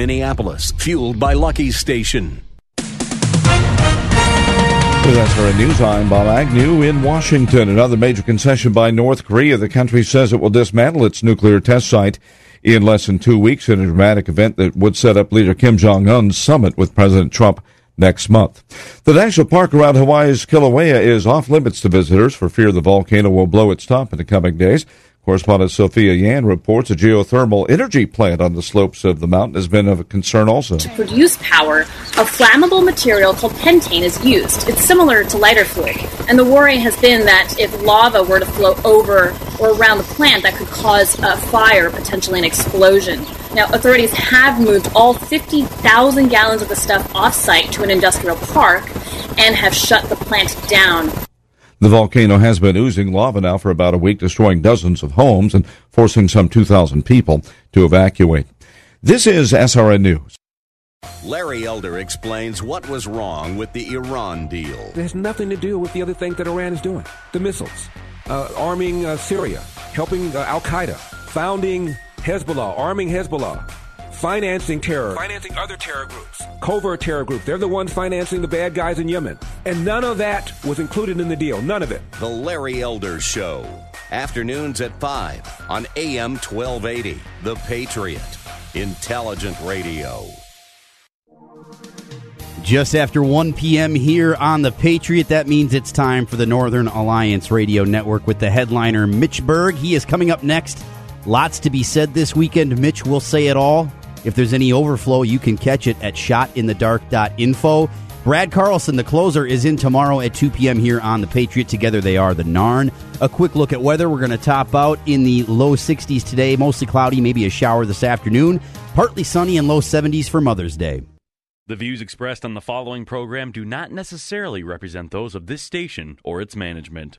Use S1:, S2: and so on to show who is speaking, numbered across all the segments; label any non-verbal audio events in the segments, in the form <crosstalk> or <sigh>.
S1: Minneapolis, fueled by Lucky Station.
S2: With SRN News, I'm Bob Agnew in Washington. Another major concession by North Korea. The country says it will dismantle its nuclear test site in less than two weeks in a dramatic event that would set up leader Kim Jong Un's summit with President Trump next month. The national park around Hawaii's Kilauea is off limits to visitors for fear the volcano will blow its top in the coming days. Correspondent Sophia Yan reports a geothermal energy plant on the slopes of the mountain has been of concern also.
S3: To produce power, a flammable material called pentane is used. It's similar to lighter fluid. And the worry has been that if lava were to flow over or around the plant, that could cause a fire, potentially an explosion. Now, authorities have moved all 50,000 gallons of the stuff off site to an industrial park and have shut the plant down.
S2: The volcano has been oozing lava now for about a week, destroying dozens of homes and forcing some 2,000 people to evacuate. This is SRN News.
S1: Larry Elder explains what was wrong with the Iran deal.
S4: It has nothing to do with the other thing that Iran is doing the missiles, uh, arming uh, Syria, helping uh, Al Qaeda, founding Hezbollah, arming Hezbollah, financing terror, financing other terror groups, covert terror groups. They're the ones financing the bad guys in Yemen. And none of that was included in the deal. None of it.
S1: The Larry Elder Show. Afternoons at 5 on AM 1280. The Patriot. Intelligent Radio.
S5: Just after 1 p.m. here on The Patriot, that means it's time for the Northern Alliance Radio Network with the headliner Mitch Berg. He is coming up next. Lots to be said this weekend. Mitch will say it all. If there's any overflow, you can catch it at shotinthedark.info. Brad Carlson, the closer, is in tomorrow at 2 p.m. here on The Patriot. Together they are the Narn. A quick look at weather. We're going to top out in the low 60s today, mostly cloudy, maybe a shower this afternoon. Partly sunny and low 70s for Mother's Day.
S6: The views expressed on the following program do not necessarily represent those of this station or its management.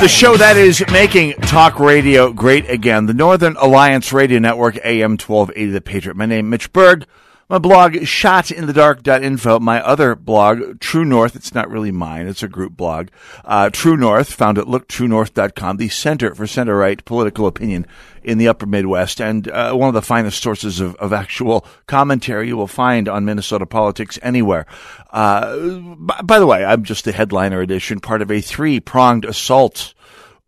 S7: The show that is making talk radio great again. The Northern Alliance Radio Network, AM 1280 The Patriot. My name, is Mitch Berg. My blog, shotinthedark.info. My other blog, True North. It's not really mine. It's a group blog. Uh, True North, found at looktruenorth.com, the center for center-right political opinion in the upper Midwest, and uh, one of the finest sources of, of actual commentary you will find on Minnesota politics anywhere. Uh, by, by the way, I'm just the headliner edition, part of a three-pronged assault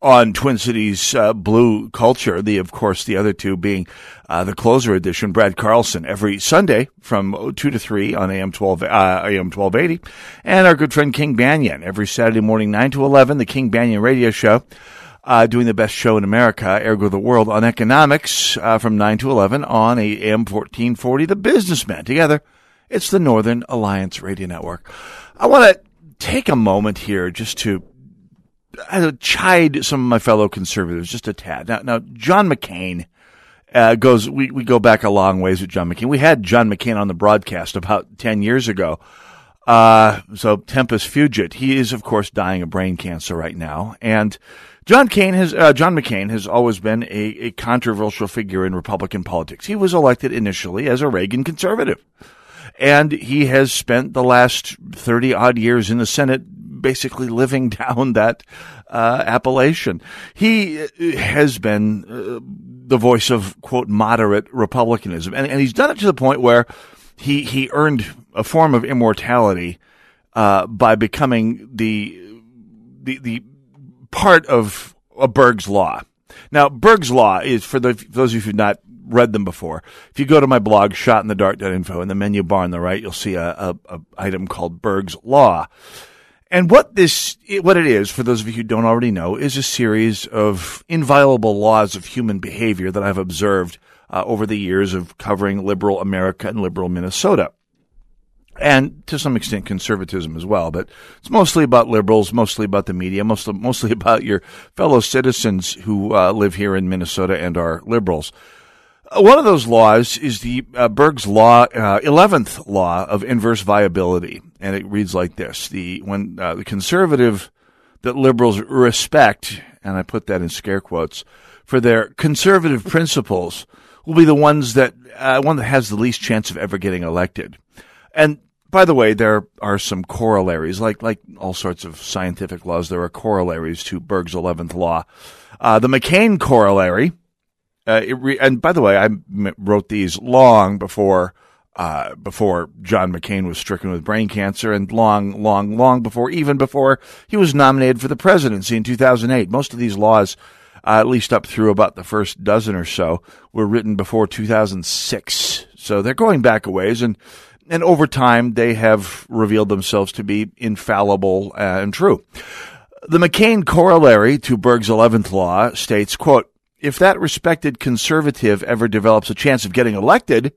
S7: on Twin Cities uh, blue culture. The, of course, the other two being uh, the closer edition, Brad Carlson, every Sunday from two to three on AM twelve uh, AM twelve eighty, and our good friend King Banaian every Saturday morning nine to eleven, the King Banaian Radio Show. Uh, doing the best show in America, ergo the world, on economics uh, from 9 to 11 on AM 1440, The Businessman. Together, it's the Northern Alliance Radio Network. I want to take a moment here just to chide some of my fellow conservatives just a tad. Now, now John McCain uh, goes. We we go back a long ways with John McCain. We had John McCain on the broadcast about ten years ago. Uh, so Tempus Fugit. He is, of course, dying of brain cancer right now, and John McCain has uh, John McCain has always been a, a controversial figure in Republican politics. He was elected initially as a Reagan conservative, and he has spent the last thirty odd years in the Senate basically living <laughs> down that uh, appellation. He uh, has been uh, the voice of quote moderate republicanism, and, and he's done it to the point where he he earned a form of immortality uh, by becoming the the the part of a Berg's law. Now, Berg's law is for, the, for those of you who not read them before. If you go to my blog, shotinthedark.info, in the menu bar on the right, you'll see a, a, a item called Berg's Law. And what this, what it is, for those of you who don't already know, is a series of inviolable laws of human behavior that I've observed uh, over the years of covering liberal America and liberal Minnesota. And to some extent conservatism as well, but it's mostly about liberals, mostly about the media, mostly, <laughs> mostly about your fellow citizens who uh, live here in Minnesota and are liberals. Uh, one of those laws is the uh, Berg's law, uh, eleventh law of inverse viability, and it reads like this: the when uh, the conservative that liberals respect, and I put that in scare quotes, for their conservative <laughs> principles, will be the ones that uh, one that has the least chance of ever getting elected. And by the way, there are some corollaries, like like all sorts of scientific laws. There are corollaries to Berg's eleventh law. Uh, the McCain corollary uh, re- and by the way, I wrote these long before uh, before John McCain was stricken with brain cancer, and long, long, long before even before he was nominated for the presidency in 2008. Most of these laws, uh, at least up through about the first dozen or so, were written before 2006. So they're going back a ways, and and over time they have revealed themselves to be infallible uh, and true. The McCain corollary to Berg's 11th law states, quote, if that respected conservative ever develops a chance of getting elected,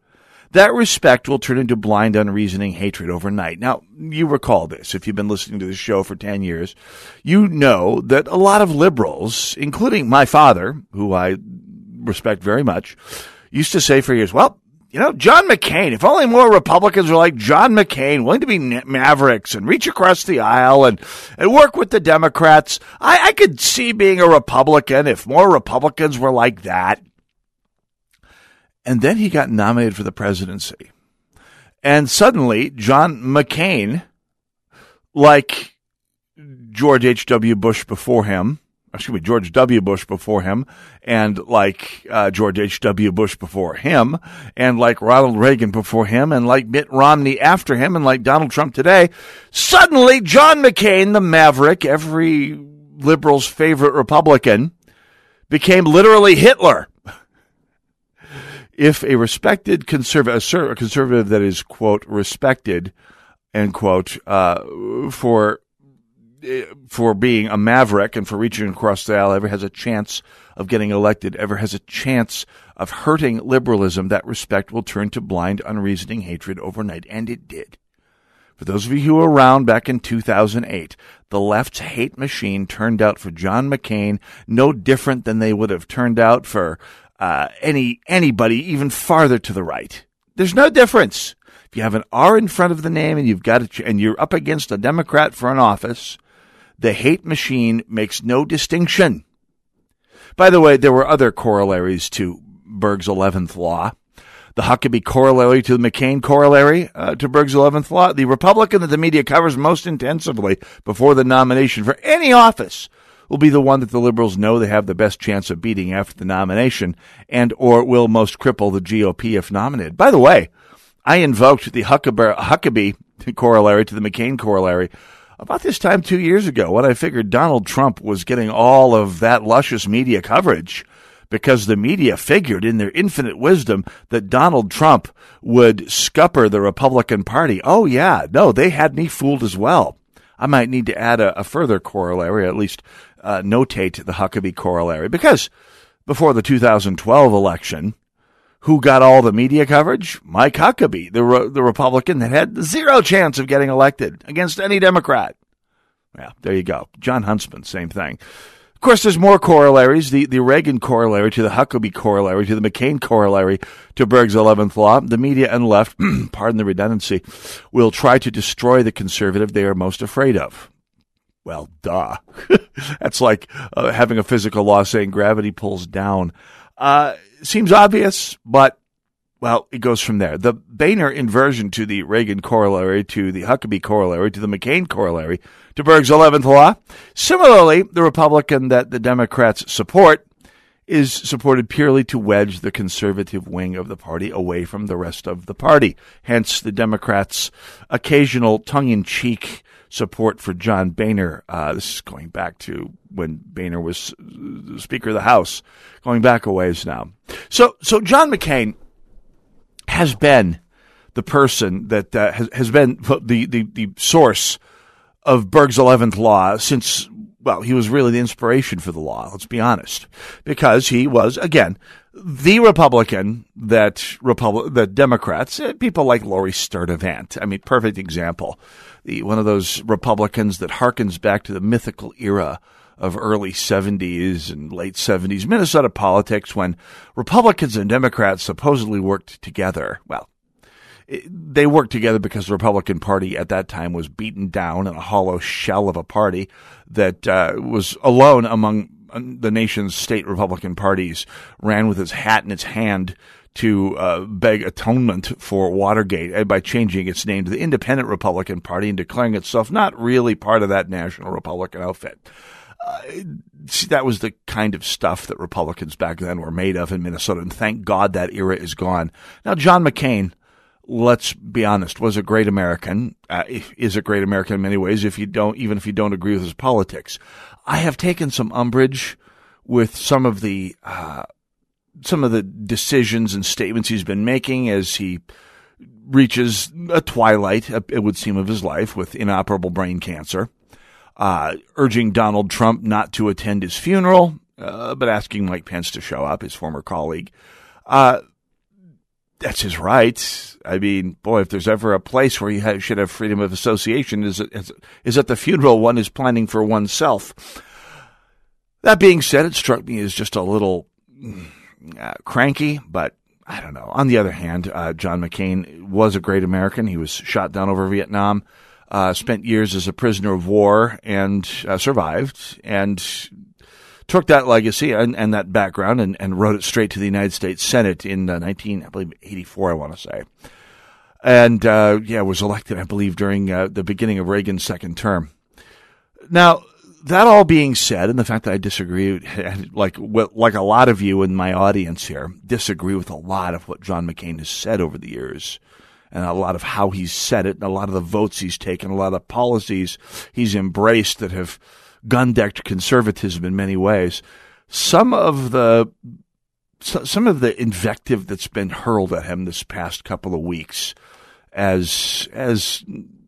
S7: that respect will turn into blind, unreasoning hatred overnight. Now, you recall this if you've been listening to this show for 10 years. You know that a lot of liberals, including my father, who I respect very much, used to say for years, well, you know, John McCain, if only more Republicans were like John McCain, willing to be mavericks and reach across the aisle and, and work with the Democrats, I, I could see being a Republican if more Republicans were like that. And then he got nominated for the presidency. And suddenly, John McCain, like George H.W. Bush before him, excuse me, George W. Bush before him, and like uh, George H.W. Bush before him, and like Ronald Reagan before him, and like Mitt Romney after him, and like Donald Trump today, suddenly John McCain, the maverick, every liberal's favorite Republican, became literally Hitler. if a respected conservative, a conservative that is, quote, respected, end quote, uh, for for being a maverick and for reaching across the aisle ever has a chance of getting elected, ever has a chance of hurting liberalism, that respect will turn to blind, unreasoning hatred overnight. And it did. For those of you who were around back in 2008, the left's hate machine turned out for John McCain no different than they would have turned out for uh, any anybody even farther to the right. There's no difference. If you have an R in front of the name and you've got a, and you're up against a Democrat for an office, the hate machine makes no distinction. By the way, there were other corollaries to Berg's 11th law. The Huckabee corollary to the McCain corollary uh, to Berg's 11th law. The Republican that the media covers most intensively before the nomination for any office will be the one that the liberals know they have the best chance of beating after the nomination and or will most cripple the GOP if nominated. By the way, I invoked the Huckabee, Huckabee <laughs> corollary to the McCain corollary about this time two years ago when I figured Donald Trump was getting all of that luscious media coverage because the media figured in their infinite wisdom that Donald Trump would scupper the Republican Party. Oh, yeah. No, they had me fooled as well. I might need to add a, a further corollary, at least uh, notate the Huckabee corollary, because before the 2012 election, who got all the media coverage? Mike Huckabee, the re- the Republican that had zero chance of getting elected against any Democrat. Yeah, there you go. Jon Huntsman, same thing. Of course, there's more corollaries. The, the Reagan corollary to the Huckabee corollary to the McCain corollary to Berg's 11th law. The media and left, <clears throat> pardon the redundancy, will try to destroy the conservative they are most afraid of. Well, duh. <laughs> That's like uh, having a physical law saying gravity pulls down. Uh, seems obvious, but well, it goes from there. The Boehner inversion to the Reagan corollary, to the Huckabee corollary, to the McCain corollary, to Berg's 11th law. Similarly, the Republican that the Democrats support is supported purely to wedge the conservative wing of the party away from the rest of the party. Hence the Democrats' occasional tongue in cheek support for John Boehner. Uh, this is going back to when Boehner was Speaker of the House, going back a ways now. So, so John McCain has been the person that uh, has, has been the, the, the source of Berg's 11th law since, well, he was really the inspiration for the law, let's be honest, because he was, again, the Republican that Republic, that Democrats, eh, people like Lori Sturdevant, I mean, perfect example, the, one of those Republicans that harkens back to the mythical era of early 70s and late 70s Minnesota politics when Republicans and Democrats supposedly worked together. Well, they worked together because the Republican Party at that time was beaten down in a hollow shell of a party that uh, was alone among uh, the nation's state Republican parties, ran with its hat in its hand to uh, beg atonement for Watergate by changing its name to the Independent Republican Party and declaring itself not really part of that national Republican outfit. Uh, see, that was the kind of stuff that Republicans back then were made of in Minnesota, and thank God that era is gone. Now, John McCain let's be honest, was a great American, uh, is a great American in many ways, if you don't, even if you don't agree with his politics. I have taken some umbrage with some of the, uh, some of the decisions and statements he's been making as he reaches a twilight, it would seem, of his life with inoperable brain cancer, uh, urging Donald Trump not to attend his funeral, uh, but asking Mike Pence to show up, his former colleague. That's his right. I mean, boy, if there's ever a place where you should have freedom of association, is it, is at the funeral one is planning for oneself. That being said, it struck me as just a little uh, cranky, but I don't know. On the other hand, uh, John McCain was a great American. He was shot down over Vietnam, uh, spent years as a prisoner of war, and uh, survived. And took that legacy and, and that background and, and, wrote it straight to the United States Senate in uh, 19, I believe, 84, I want to say. And, uh, yeah, was elected, I believe, during uh, the beginning of Reagan's second term. Now, that all being said, and the fact that I disagree, like like a lot of you in my audience here, disagree with a lot of what John McCain has said over the years, and a lot of how he's said it, and a lot of the votes he's taken, a lot of policies he's embraced that have gun decked conservatism in many ways. Some of the some of the invective that's been hurled at him this past couple of weeks, as as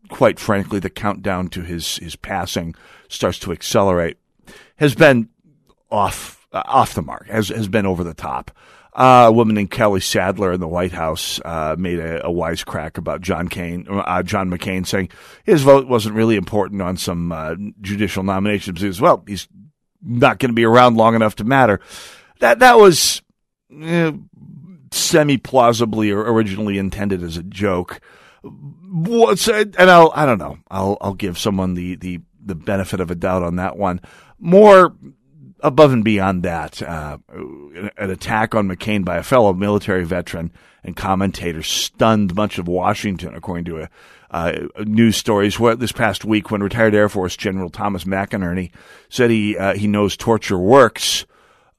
S7: quite frankly the countdown to his his passing starts to accelerate, has been off uh, off the mark. has has been over the top. Uh, a woman named Kelly Sadler in the White House uh, made a, a wisecrack about John Kane, uh, John McCain, saying his vote wasn't really important on some uh, judicial nominations. Because, well, he's not going to be around long enough to matter. That that was eh, semi plausibly or originally intended as a joke. What's and I'll I don't know. I'll I'll give someone the the the benefit of a doubt on that one. More above and beyond that, uh, an attack on McCain by a fellow military veteran and commentator stunned much of Washington, according to a, uh, news stories. Where this past week, when retired Air Force General Thomas McInerney said he uh, he knows torture works,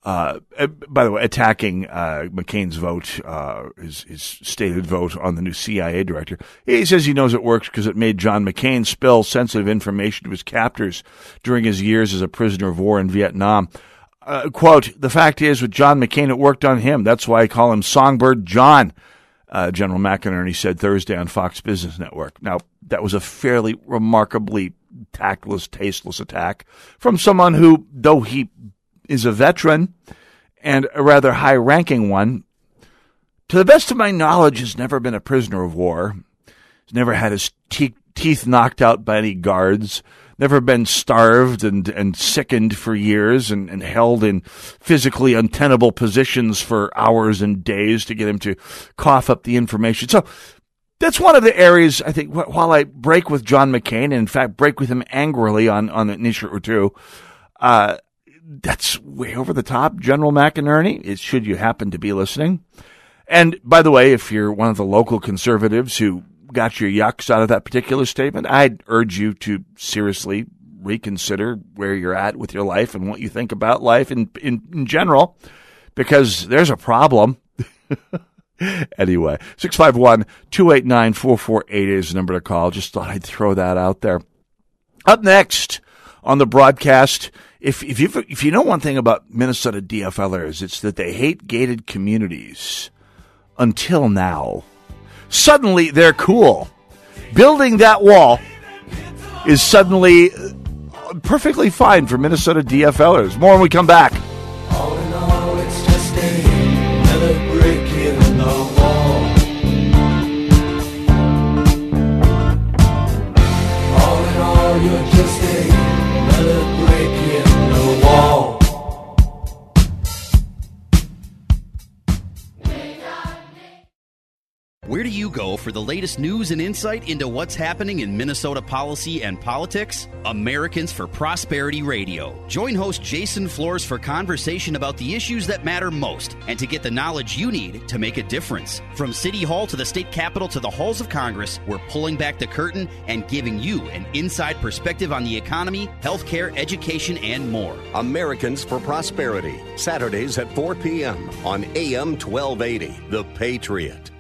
S7: uh, uh, by the way, attacking uh, McCain's vote, uh, his, his stated vote on the new CIA director. He says he knows it works because it made John McCain spill sensitive information to his captors during his years as a prisoner of war in Vietnam. Uh, quote, the fact is, with John McCain, it worked on him. That's why I call him Songbird John, uh, General McInerney said Thursday on Fox Business Network. Now, that was a fairly remarkably tactless, tasteless attack from someone who, though he is a veteran and a rather high ranking one. To the best of my knowledge, has never been a prisoner of war. Has never had his te- teeth knocked out by any guards. Never been starved and, and sickened for years and, and held in physically untenable positions for hours and days to get him to cough up the information. So that's one of the areas I think while I break with John McCain, and in fact break with him angrily on, on an issue or two, uh, that's way over the top, General McInerney, is, should you happen to be listening. And by the way, if you're one of the local conservatives who got your yucks out of that particular statement, I'd urge you to seriously reconsider where you're at with your life and what you think about life in, in, in general. because there's a problem. <laughs> anyway, 651 289 4488 is the number to call. Just thought I'd throw that out there. Up next on the broadcast, if, if, you if you know one thing about Minnesota DFLers, it's that they hate gated communities until now. Suddenly, they're cool. Building that wall is suddenly uh, perfectly fine for Minnesota DFLers. More when we come back.
S5: Where do you go for the latest news and insight into what's happening in Minnesota policy and politics? Americans for Prosperity Radio. Join host Jason Flores for conversation about the issues that matter most and to get the knowledge you need to make a difference. From City Hall to the state capitol to the halls of Congress, we're pulling back the curtain and giving you an inside perspective on the economy, healthcare, education, and more.
S1: Americans for Prosperity, Saturdays at 4 p.m. on AM 1280. The Patriot.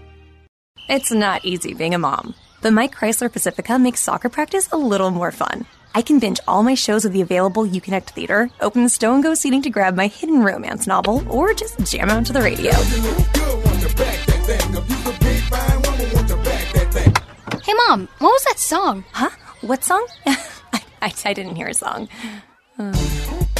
S8: It's not easy being a mom, but my Chrysler Pacifica makes soccer practice a little more fun. I can binge all my shows with the available Uconnect Theater, open the Stow and Go seating to grab my hidden romance novel, or just jam out to the radio.
S9: Hey, Mom, what was that song?
S8: Huh? What song? <laughs> I, I, I didn't hear a song. Uh.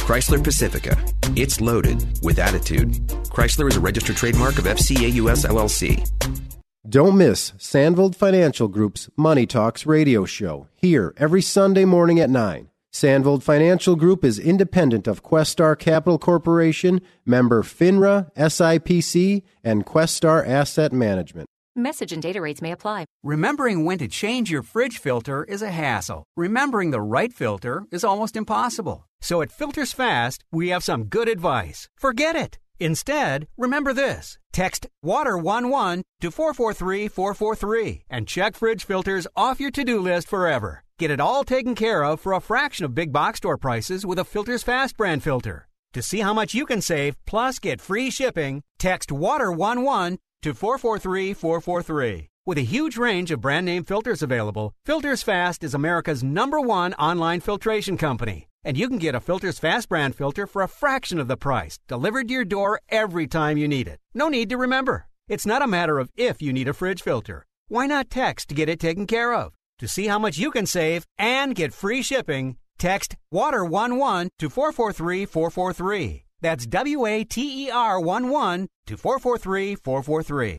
S10: Chrysler Pacifica. It's loaded with attitude. Chrysler is a registered trademark of FCA US LLC.
S11: Don't miss Sandvold Financial Group's Money Talks radio show here every Sunday morning at 9. Sandvold Financial Group is independent of Questar Capital Corporation, member FINRA, SIPC, and Questar Asset Management.
S12: Message and data rates may apply.
S13: Remembering when to change your fridge filter is a hassle. Remembering the right filter is almost impossible. So at Filters Fast, we have some good advice. Forget it. Instead, remember this. Text WATER11 to 443443 and check fridge filters off your to-do list forever. Get it all taken care of for a fraction of big box store prices with a Filters Fast brand filter. To see how much you can save plus get free shipping, text WATER11 to 443443. With a huge range of brand name filters available, Filters Fast is America's number one online filtration company. And you can get a Filters Fast brand filter for a fraction of the price, delivered to your door every time you need it. No need to remember. It's not a matter of if you need a fridge filter. Why not text to get it taken care of? To see how much you can save and get free shipping, text WATER11 to 443443. That's W A T E R 11 to 443 443.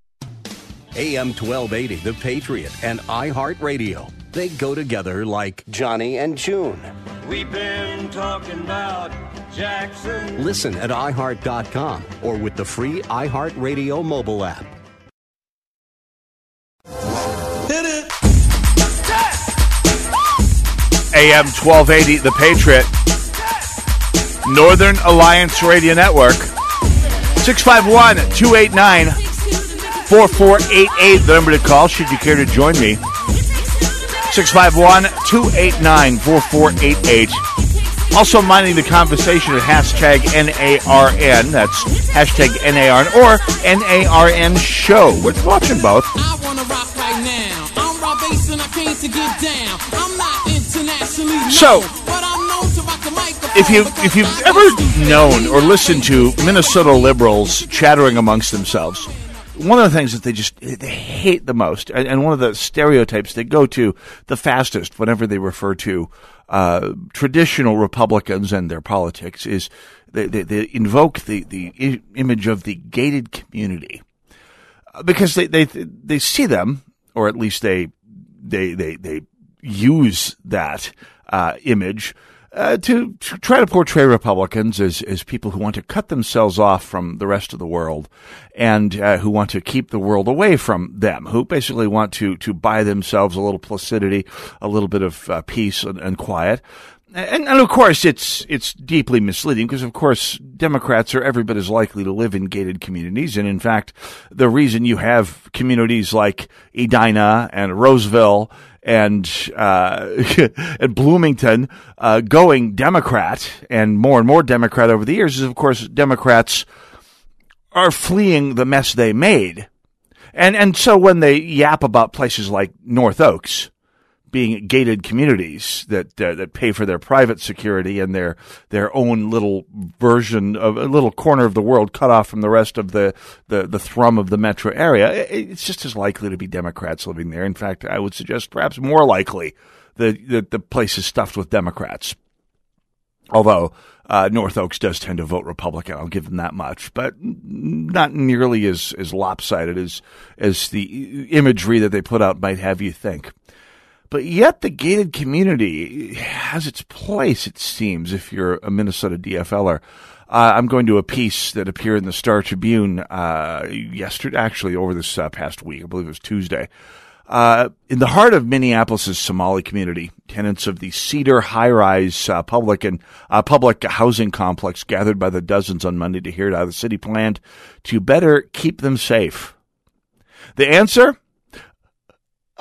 S1: AM 1280, The Patriot, and iHeartRadio. They go together like Johnny and June.
S14: We've been talking about Jackson.
S1: Listen at iHeart.com or with the free iHeartRadio mobile app.
S14: Hit it.
S7: AM 1280, The Patriot. Northern Alliance Radio Network. 651 289 4488, the number to call should you care to join me. 651 289 4488. Also minding the conversation at hashtag NARN. That's hashtag NARN or NARN show. We're watching both.
S14: I wanna rock right now. I'm Rob Base and I came to get down. I'm not internationally known,
S7: So-
S14: but I'm known to rock the microphone.
S7: If you if you've ever known or listened to Minnesota liberals chattering amongst themselves, one of the things that they just they hate the most, and, one of the stereotypes they go to the fastest whenever they refer to uh, traditional Republicans and their politics is they, they, they invoke the the image of the gated community. Uh, because they they they see them, or at least they they they they use that uh, image uh, to, to, try to portray Republicans as, as people who want to cut themselves off from the rest of the world and uh, who want to keep the world away from them, who basically want to, to buy themselves a little placidity, a little bit of uh, peace and, and quiet. And, and, of course, it's it's deeply misleading because, of course, Democrats are every bit as likely to live in gated communities. And in fact, the reason you have communities like Edina and Roseville and uh, <laughs> and Bloomington uh, going Democrat and more and more Democrat over the years is, of course, Democrats are fleeing the mess they made. And and so when they yap about places like North Oaks, being gated communities that uh, that pay for their private security and their their own little version of a little corner of the world cut off from the rest of the the, the thrum of the metro area. It's just as likely to be Democrats living there. In fact, I would suggest perhaps more likely that the, the place is stuffed with Democrats. Although uh, North Oaks does tend to vote Republican, I'll give them that much, but not nearly as as lopsided as as the imagery that they put out might have you think. But yet the gated community has its place, it seems, if you're a Minnesota DFLer. Uh, I'm going to a piece that appeared in the Star Tribune uh, yesterday, actually over this uh, past week. I believe it was Tuesday. Uh, in the heart of Minneapolis's Somali community, tenants of the Cedar high-rise uh, public and uh, public housing complex gathered by the dozens on Monday to hear how the city planned to better keep them safe. The answer: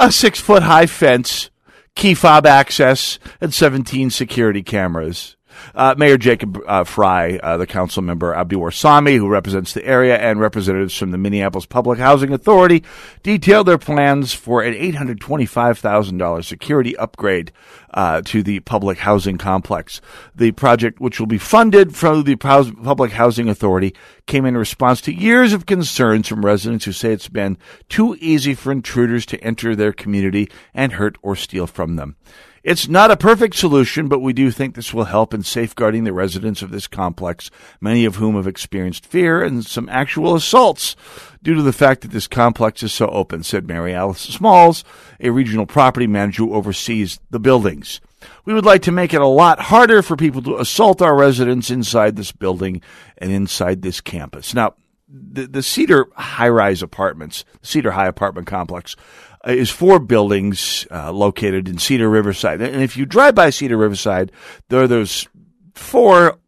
S7: a six foot high fence, key fob access, and 17 security cameras. Uh, Mayor Jacob uh, Frey, uh, the council member Abdi Warsame, who represents the area, and representatives from the Minneapolis Public Housing Authority detailed their plans for an $825,000 security upgrade uh, to the public housing complex. The project, which will be funded from the Public Housing Authority, came in response to years of concerns from residents who say it's been too easy for intruders to enter their community and hurt or steal from them. It's not a perfect solution, but we do think this will help in safeguarding the residents of this complex, many of whom have experienced fear and some actual assaults due to the fact that this complex is so open, said Mary Alice Smalls, a regional property manager who oversees the buildings. We would like to make it a lot harder for people to assault our residents inside this building and inside this campus. Now, the, the Cedar high rise apartments, Cedar High apartment complex, is four buildings uh, located in Cedar Riverside. And if you drive by Cedar Riverside, there are those four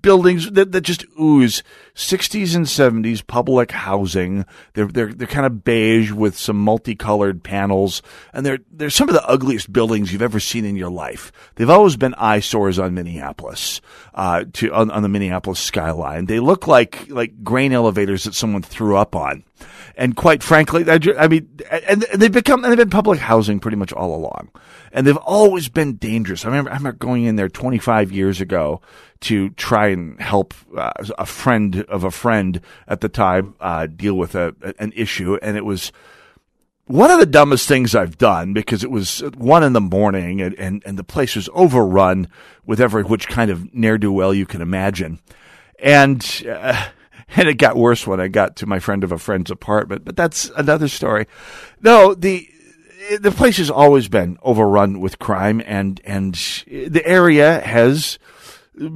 S7: buildings that, that just ooze 60s and 70s public housing. They're, they're, they're kind of beige with some multicolored panels. And they're, they're some of the ugliest buildings you've ever seen in your life. They've always been eyesores on Minneapolis, uh, to, on, on the Minneapolis skyline. They look like, like grain elevators that someone threw up on. And quite frankly, I mean, and they've become, and they've been public housing pretty much all along. And they've always been dangerous. I remember, I remember going in there 25 years ago to try and help uh, a friend of a friend at the time uh, deal with a, an issue, and it was one of the dumbest things I've done because it was one in the morning and, and, and the place was overrun with every which kind of ne'er do well you can imagine. And, uh, <laughs> and it got worse when I got to my friend of a friend's apartment, but that's another story. No, the, the place has always been overrun with crime and, and the area has,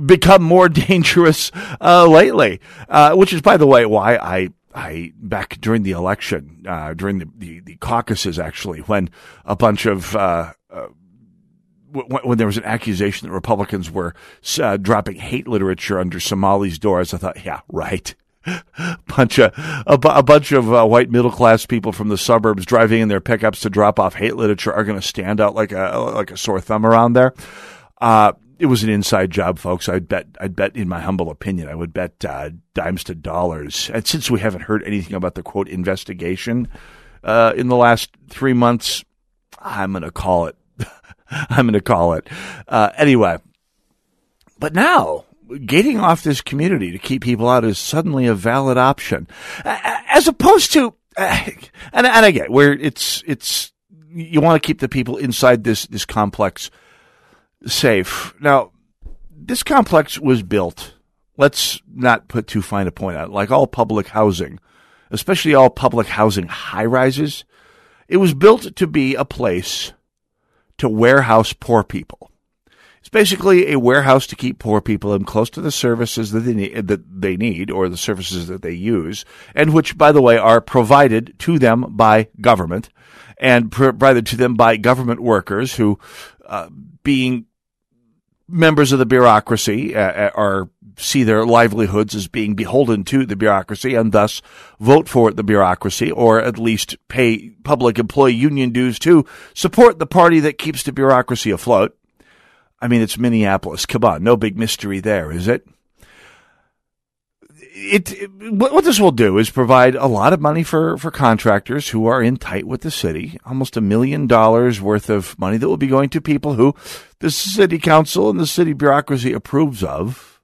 S7: become more <laughs> dangerous uh, lately. Uh, which is, by the way, why I I back during the election, uh, during the, the, the caucuses, actually, when a bunch of uh, uh, when, there was an accusation that Republicans were uh, dropping hate literature under Somali's doors, I thought, yeah, right. <laughs> bunch of a, a bunch of uh, white middle class people from the suburbs driving in their pickups to drop off hate literature are going to stand out like a like a sore thumb around there. Uh, it was an inside job, folks. I'd bet, I'd bet, in my humble opinion, I would bet uh, dimes to dollars. And since we haven't heard anything about the quote investigation uh, in the last three months, I'm going to call it. <laughs> I'm going to call it. Uh, anyway, but now gating off this community to keep people out is suddenly a valid option, as opposed to, uh, and, I get where it's it's you want to keep the people inside this this complex safe. Now, this complex was built, let's not put too fine a point on it, like all public housing, especially all public housing high rises, it was built to be a place to warehouse poor people. It's basically a warehouse to keep poor people in close to the services that they need, that they need or the services that they use, and which, by the way, are provided to them by government and provided to them by government workers who, uh, being members of the bureaucracy, uh, are see their livelihoods as being beholden to the bureaucracy and thus vote for the bureaucracy or at least pay public employee union dues to support the party that keeps the bureaucracy afloat. I mean, it's Minneapolis. Come on, no big mystery there, is it? It, it, what this will do is provide a lot of money for, for contractors who are in tight with the city, almost a million dollars worth of money that will be going to people who the city council and the city bureaucracy approves of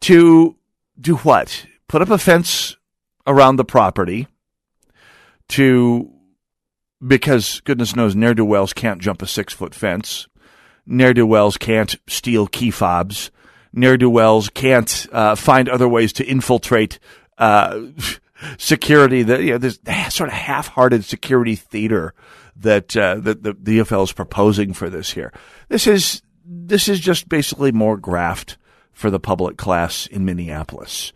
S7: to do what? Put up a fence around the property to because goodness knows ne'er do wells can't jump a six foot fence. Ne'er do wells can't steal key fobs. Ne'er do wells can't uh, find other ways to infiltrate uh, <laughs> security. That you know, this sort of half hearted security theater that uh, that the DFL is proposing for this here. This is this is just basically more graft for the public class in Minneapolis.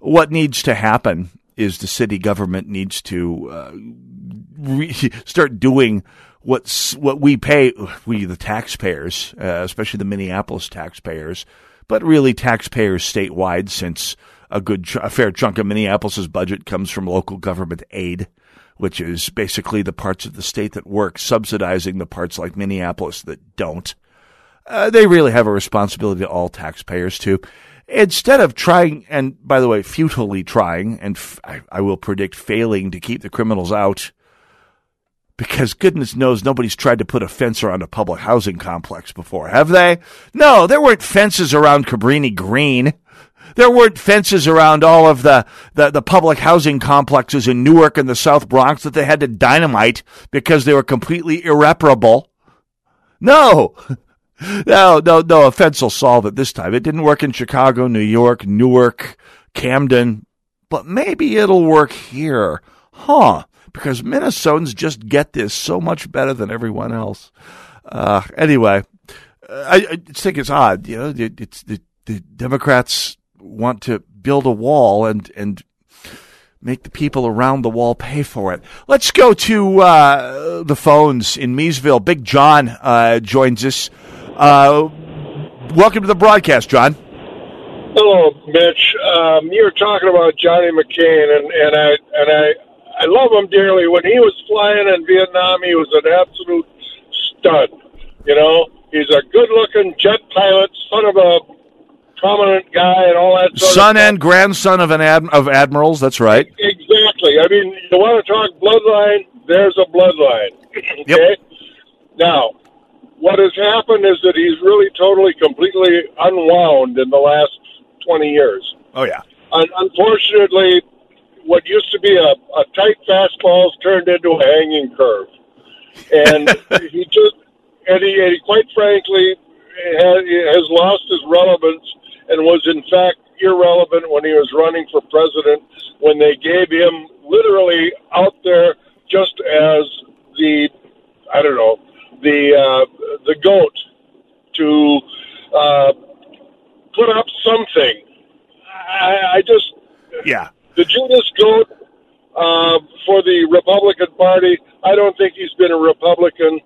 S7: What needs to happen is the city government needs to uh, re- <laughs> start doing what's what we pay we the taxpayers, uh, especially the Minneapolis taxpayers, but really taxpayers statewide since a good a fair chunk of Minneapolis's budget comes from local government aid, which is basically the parts of the state that work subsidizing the parts like Minneapolis that don't uh, they really have a responsibility to all taxpayers too. Instead of trying, and by the way, futilely trying, and f- I, I will predict failing to keep the criminals out, because goodness knows nobody's tried to put a fence around a public housing complex before, have they? No, there weren't fences around Cabrini Green. There weren't fences around all of the, the, the, public housing complexes in Newark and the South Bronx that they had to dynamite because they were completely irreparable. No, <laughs> no, no, no. A fence will solve it this time. It didn't work in Chicago, New York, Newark, Camden, but maybe it'll work here. Huh. Because Minnesotans just get this so much better than everyone else. Uh, anyway, I, I think it's odd. You know, it, it's the, the Democrats want to build a wall and, and make the people around the wall pay for it. Let's go to uh, the phones in Miesville. Big John uh, joins us. Uh, welcome to the broadcast, John.
S15: Hello, Mitch. Um, you were talking about Johnny McCain, and, and I and I I love him dearly. When he was flying in Vietnam, he was an absolute stud. You know, he's a good-looking jet pilot, son of a prominent guy, and all that.
S7: Son and grandson of an ad- of admirals. That's right.
S15: Exactly. I mean, you want to talk bloodline? There's a bloodline. okay.
S7: Yep.
S15: Now, what has happened is that he's really totally, completely unwound in the last 20 years.
S7: Oh, yeah.
S15: Un- unfortunately, what used to be a, a tight fastball has turned into a hanging curve. And <laughs> he just, and he, and he quite frankly, has, has lost his relevance and was in fact irrelevant when he was running for president when they gave him literally out there just as the, I don't know, the uh, the goat to uh, put up something. I, I just
S7: yeah
S15: the Judas goat uh, for the Republican Party. I don't think he's been a Republican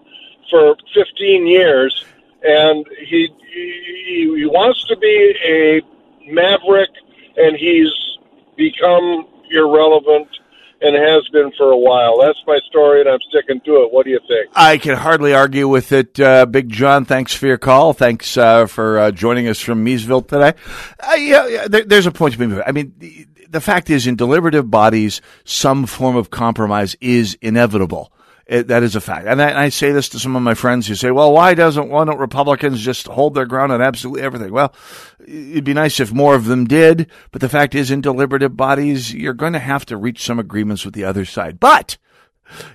S15: for 15 years, and he he, he wants to be a maverick, and he's become irrelevant and has been for a while. That's my story, and I'm sticking to it. What do you think?
S7: I can hardly argue with it, uh, Big John. Thanks for your call. Thanks uh, for uh, joining us from Miesville today. Uh, yeah, yeah there, there's a point to be made. I mean, the, the fact is, in deliberative bodies, some form of compromise is inevitable. It, that is a fact. And I, and I, say this to some of my friends who say, well, why doesn't, why don't Republicans just hold their ground on absolutely everything? Well, it'd be nice if more of them did, but the fact is in deliberative bodies, you're going to have to reach some agreements with the other side. But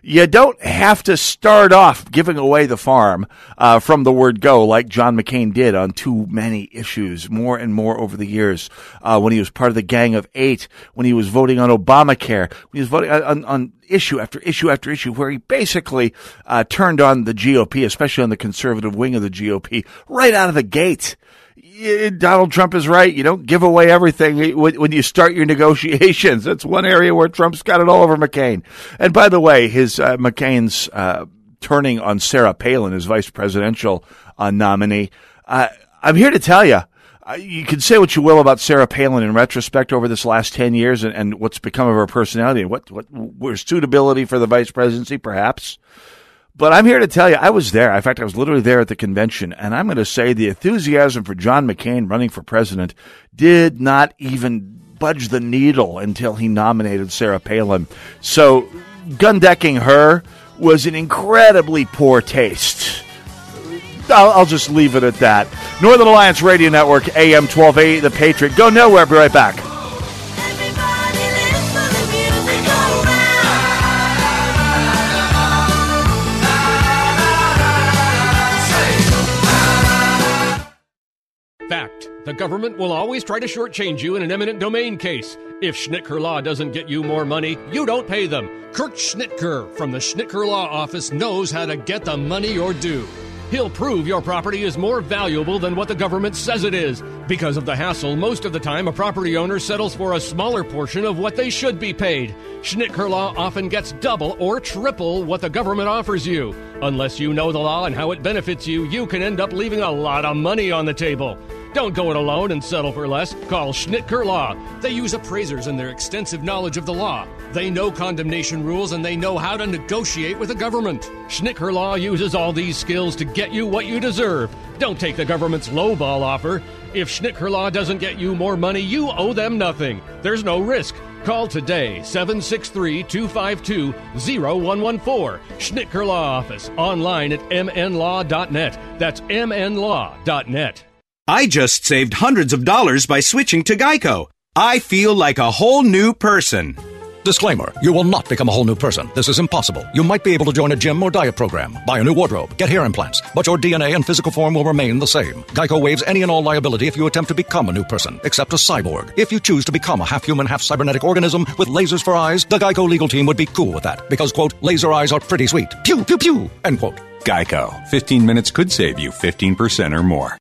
S7: You don't have to start off giving away the farm uh, from the word go like John McCain did on too many issues, more and more over the years. Uh, when he was part of the Gang of Eight, when he was voting on Obamacare, when he was voting on, on issue after issue after issue, where he basically uh, turned on the GOP, especially on the conservative wing of the GOP, right out of the gate. Donald Trump is right. You don't give away everything when you start your negotiations. <laughs> That's one area where Trump's got it all over McCain. And by the way, his uh, McCain's uh, turning on Sarah Palin as vice presidential uh, nominee. Uh, I'm here to tell you. Uh, you can say what you will about Sarah Palin in retrospect over this last 10 years and, and what's become of her personality and what, what, her suitability for the vice presidency, perhaps. But I'm here to tell you, I was there. In fact, I was literally there at the convention, and I'm going to say the enthusiasm for John McCain running for president did not even budge the needle until he nominated Sarah Palin. So, gun decking her was an incredibly poor taste. I'll, I'll, just leave it at that. Northern Alliance Radio Network, AM 1280, The Patriot. Go nowhere. Be right back.
S16: The government will always try to shortchange you in an eminent domain case. If Schnitker Law doesn't get you more money, you don't pay them. Kurt Schnitker from the Schnitker Law Office knows how to get the money you're due. He'll prove your property is more valuable than what the government says it is. Because of the hassle, most of the time a property owner settles for a smaller portion of what they should be paid. Schnitker Law often gets double or triple what the government offers you. Unless you know the law and how it benefits you, you can end up leaving a lot of money on the table. Don't go it alone and settle for less. Call Schnitker Law. They use appraisers and their extensive knowledge of the law. They know condemnation rules and they know how to negotiate with the government. Schnitker Law uses all these skills to get you what you deserve. Don't take the government's lowball offer. If Schnitker Law doesn't get you more money, you owe them nothing. There's no risk. Call today 763 252 0114. Schnitker Law Office. Online at mnlaw.net. That's mnlaw.net.
S17: I just saved hundreds of dollars by switching to Geico. I feel like a whole new person.
S18: Disclaimer You will not become a whole new person. This is impossible. You might be able to join a gym or diet program, buy a new wardrobe, get hair implants, but your DNA and physical form will remain the same. Geico waives any and all liability if you attempt to become a new person, except a cyborg. If you choose to become a half human, half cybernetic organism with lasers for eyes, the Geico legal team would be cool with that because, quote, laser eyes are pretty sweet. Pew, pew, pew, end quote.
S19: Geico. 15 minutes could save you 15% or more.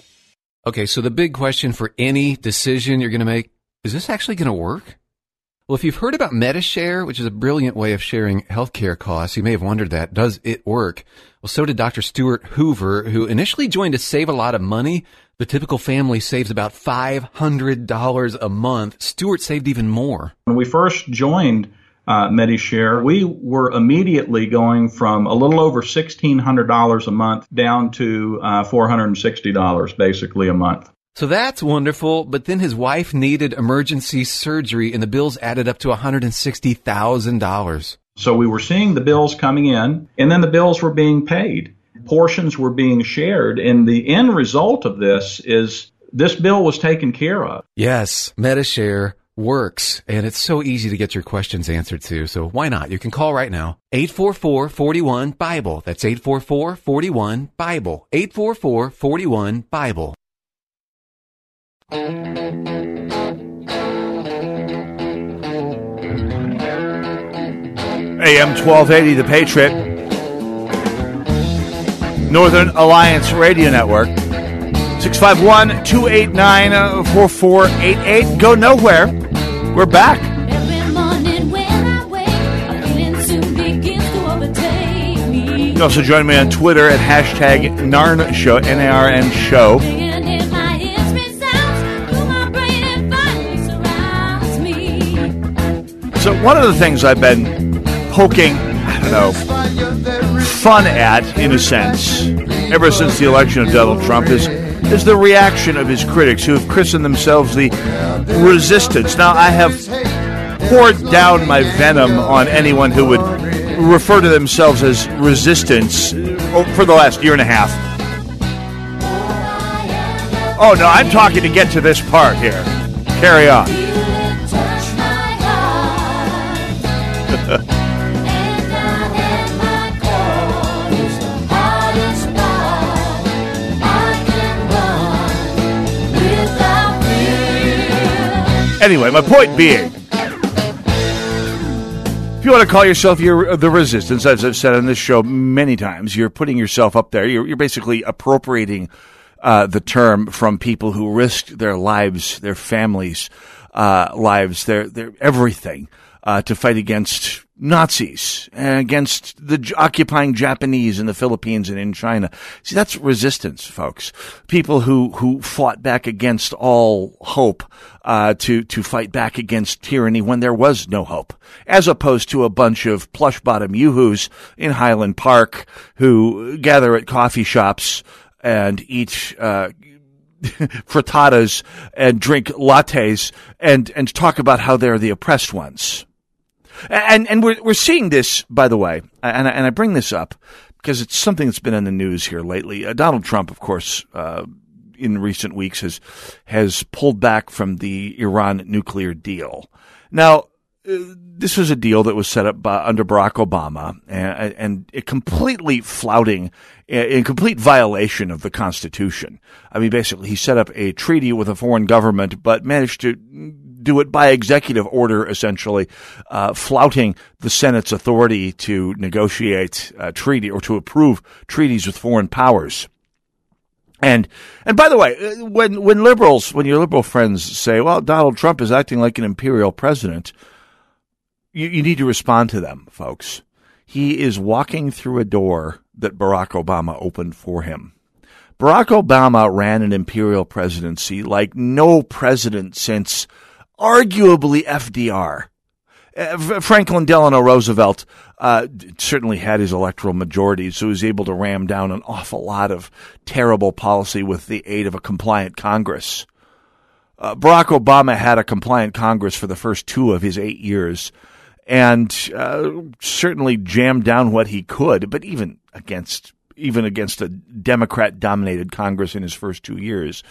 S20: Okay, so the big question for any decision you're going to make is this actually going to work? Well, if you've heard about Medi-Share, which is a brilliant way of sharing healthcare costs, you may have wondered that. Does it work? Well, so did Dr. Stuart Hoover, who initially joined to save a lot of money. The typical family saves about $500 a month. Stuart saved even more.
S21: When we first joined uh, Medi-Share, we were immediately going from a little over $1,600 a month down to uh, $460 basically a month.
S20: So that's wonderful, but then his wife needed emergency surgery and the bills added up to $160,000.
S21: So we were seeing the bills coming in and then the bills were being paid. Portions were being shared and the end result of this is this bill was taken care of.
S20: Yes, Medi-Share works and it's so easy to get your questions answered too. So why not? You can call right now. 844-41 Bible. That's 844-41 Bible. 844-41 Bible.
S7: AM 1280 The Patriot. Northern Alliance Radio Network. 651 289 4488. Go nowhere. We're back. You can also join me on Twitter at hashtag NARN Show, N A R N Show. So, one of the things I've been poking I don't know, fun at, in a sense, ever since the election of Donald Trump is is the reaction of his critics who have christened themselves the resistance. Now, I have poured down my venom on anyone who would refer to themselves as resistance oh, for the last year and a half. Oh, no, I'm talking to get to this part here. Carry on. Anyway, my point being, if you want to call yourself your, the resistance, as I've said on this show many times, you're putting yourself up there. You're, you're basically appropriating uh, the term from people who risked their lives, their families' uh, lives, their their everything uh, to fight against Nazis and against the occupying Japanese in the Philippines and in China. See, that's resistance, folks. People who, who fought back against all hope, uh, to, to fight back against tyranny when there was no hope, as opposed to a bunch of plush bottom yoo-hoos in Highland Park who gather at coffee shops and eat, uh, <laughs> frittatas and drink lattes and, and talk about how they're the oppressed ones. And and we're we're seeing this, by the way, and I, and I bring this up because it's something that's been in the news here lately. Uh, Donald Trump, of course, uh, in recent weeks has has pulled back from the Iran nuclear deal. Now, uh, this was a deal that was set up by, under Barack Obama and, and it completely flouting, in complete violation of the Constitution. I mean, basically, he set up a treaty with a foreign government, but managed to do it by executive order, essentially, uh, flouting the Senate's authority to negotiate a treaty or to approve treaties with foreign powers. And and by the way, uh, when when liberals, when your liberal friends say, "Well, Donald Trump is acting like an imperial president," you, you need to respond to them, folks. He is walking through a door that Barack Obama opened for him. Barack Obama ran an imperial presidency like no president since arguably FDR. Uh, Franklin Delano Roosevelt uh, certainly had his electoral majority, so he was able to ram down an awful lot of terrible policy with the aid of a compliant Congress. Uh, Barack Obama had a compliant Congress for the first two of his eight years, and uh, certainly jammed down what he could, but even against even against a Democrat dominated Congress in his first two years,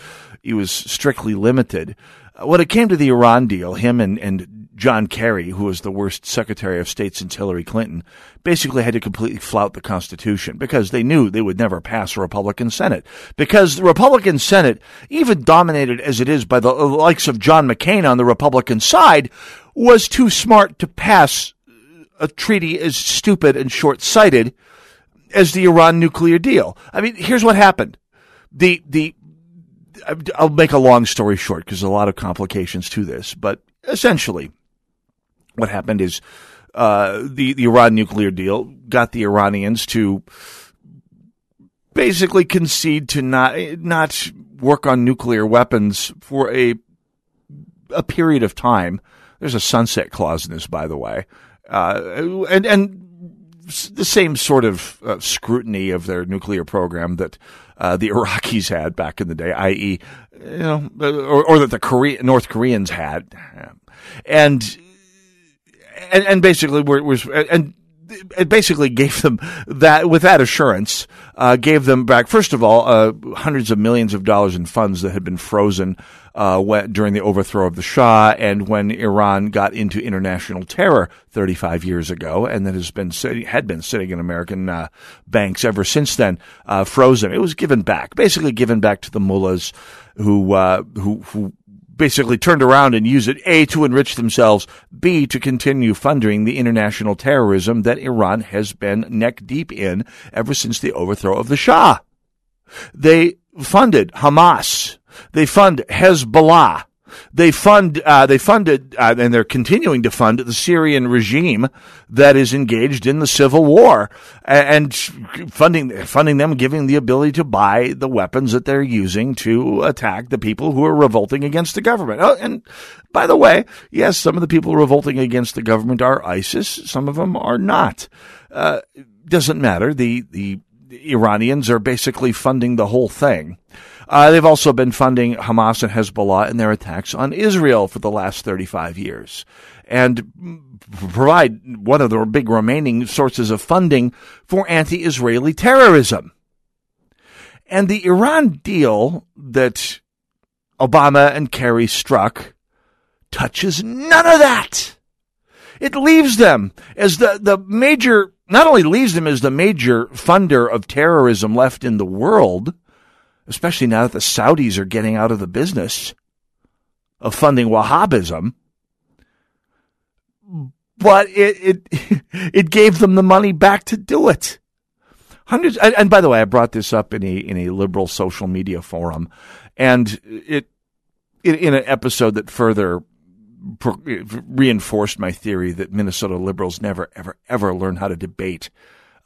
S7: he was strictly limited. When it came to the Iran deal, him and, and John Kerry, who was the worst Secretary of State since Hillary Clinton, basically had to completely flout the Constitution because they knew they would never pass a Republican Senate. Because the Republican Senate, even dominated as it is by the likes of John McCain on the Republican side, was too smart to pass a treaty as stupid and short sighted as the Iran nuclear deal. I mean, here's what happened. The, the, I'll make a long story short because there's a lot of complications to this, but essentially what happened is, uh, the, the Iran nuclear deal got the Iranians to basically concede to not, not work on nuclear weapons for a, a period of time. There's a sunset clause in this, by the way. Uh, and, and the same sort of uh, scrutiny of their nuclear program that uh, the <laughs> Iraqis had back in the day, i.e., you know, or, or that the Korea, North Koreans had, and and, and basically we're, we're and it basically gave them that with that assurance uh, gave them back first of all uh, hundreds of millions of dollars in funds that had been frozen uh, during the overthrow of the Shah and when Iran got into international terror 35 years ago, and that has been had been sitting in American uh, banks ever since then, uh, frozen. It was given back, basically given back to the mullahs who uh, who who basically turned around and used it A, to enrich themselves, B, to continue funding the international terrorism that Iran has been neck deep in ever since the overthrow of the Shah. They funded Hamas. They fund Hezbollah. They fund, uh, they funded, uh, and they're continuing to fund the Syrian regime that is engaged in the civil war, and funding funding them, giving the ability to buy the weapons that they're using to attack the people who are revolting against the government. Oh, and by the way, yes, some of the people revolting against the government are ISIS, some of them are not. Uh, doesn't matter. The the Iranians are basically funding the whole thing. Uh, they've also been funding Hamas and Hezbollah in their attacks on Israel for the last 35 years and provide one of the big remaining sources of funding for anti-Israeli terrorism. And the Iran deal that Obama and Kerry struck touches none of that. It leaves them as the, the major, not only leaves them as the major funder of terrorism left in the world, especially now that the Saudis are getting out of the business of funding Wahhabism. But it, it, <laughs> it gave them the money back to do it. Hundreds, and, by the way, I brought this up in a, in a liberal social media forum and it, in an episode that further reinforced my theory that Minnesota liberals never, ever, ever learn how to debate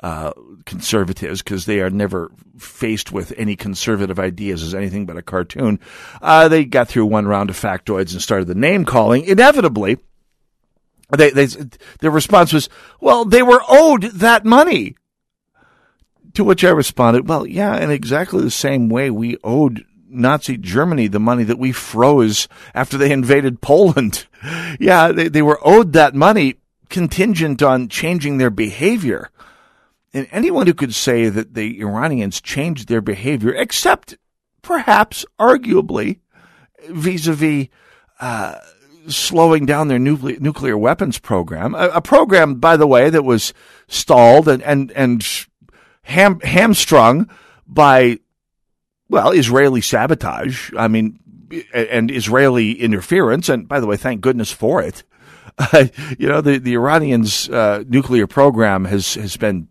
S7: uh, conservatives because they are never faced with any conservative ideas as anything but a cartoon. Uh, they got through one round of factoids and started the name calling. Inevitably, they, they, their response was, well, they were owed that money. To which I responded, well, yeah, in exactly the same way we owed Nazi Germany the money that we froze after they invaded Poland. <laughs> yeah, they, they were owed that money contingent on changing their behavior. And anyone who could say that the Iranians changed their behavior, except perhaps arguably vis-a-vis uh, slowing down their nuclear, weapons program, a, a, program, by the way, that was stalled and and and ham, hamstrung by well Israeli sabotage. I mean, and Israeli interference. And by the way, thank goodness for it. <laughs> You know, the the Iranians' uh, nuclear program has has been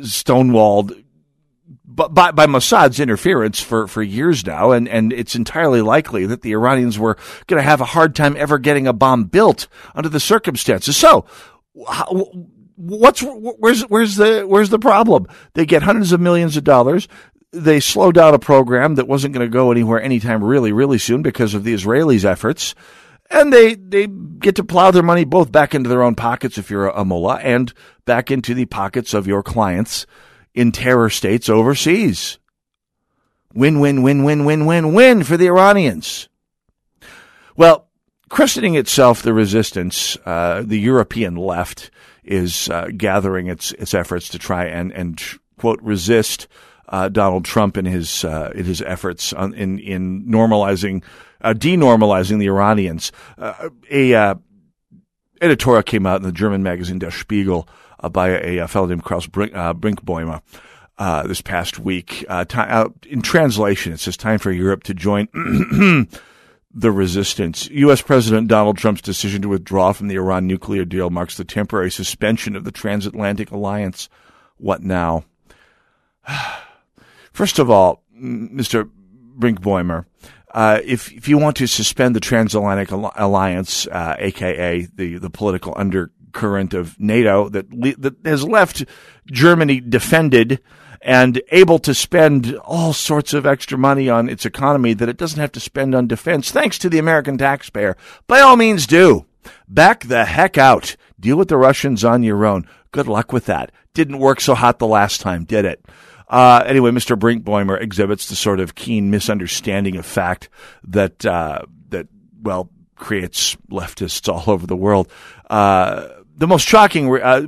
S7: stonewalled by, by Mossad's interference for, for years now, and, and it's entirely likely that the Iranians were going to have a hard time ever getting a bomb built under the circumstances. So, how, what's where's where's the where's the problem? They get hundreds of millions of dollars. They slow down a program that wasn't going to go anywhere anytime really really soon because of the Israelis' efforts and they they get to plow their money both back into their own pockets if you're a, mullah and back into the pockets of your clients in terror states overseas. Win win win win win win win for the Iranians. Well, christening itself the resistance, uh, the European left is uh, gathering its its efforts to try and and quote resist uh, Donald Trump in his uh, in his efforts on, in in normalizing uh, denormalizing the Iranians. Uh, a uh, editorial came out in the German magazine Der Spiegel uh, by a, a, fellow named Klaus Brink, uh, this past week, in translation, it says time for Europe to join <clears throat> the resistance. U.S. President Donald Trump's decision to withdraw from the Iran nuclear deal marks the temporary suspension of the transatlantic alliance. What now? <sighs> First of all, Mr. Brinkbäumer, uh, if if you want to suspend the transatlantic alliance, uh, aka the the political undercurrent of NATO that le- that has left Germany defended and able to spend all sorts of extra money on its economy that it doesn't have to spend on defense, thanks to the American taxpayer, by all means do. Back the heck out. Deal with the Russians on your own. Good luck with that. Didn't work so hot the last time, did it? Uh, anyway, Mr. Brinkbäumer exhibits the sort of keen misunderstanding of fact that uh, that well creates leftists all over the world. Uh, the most shocking. Uh,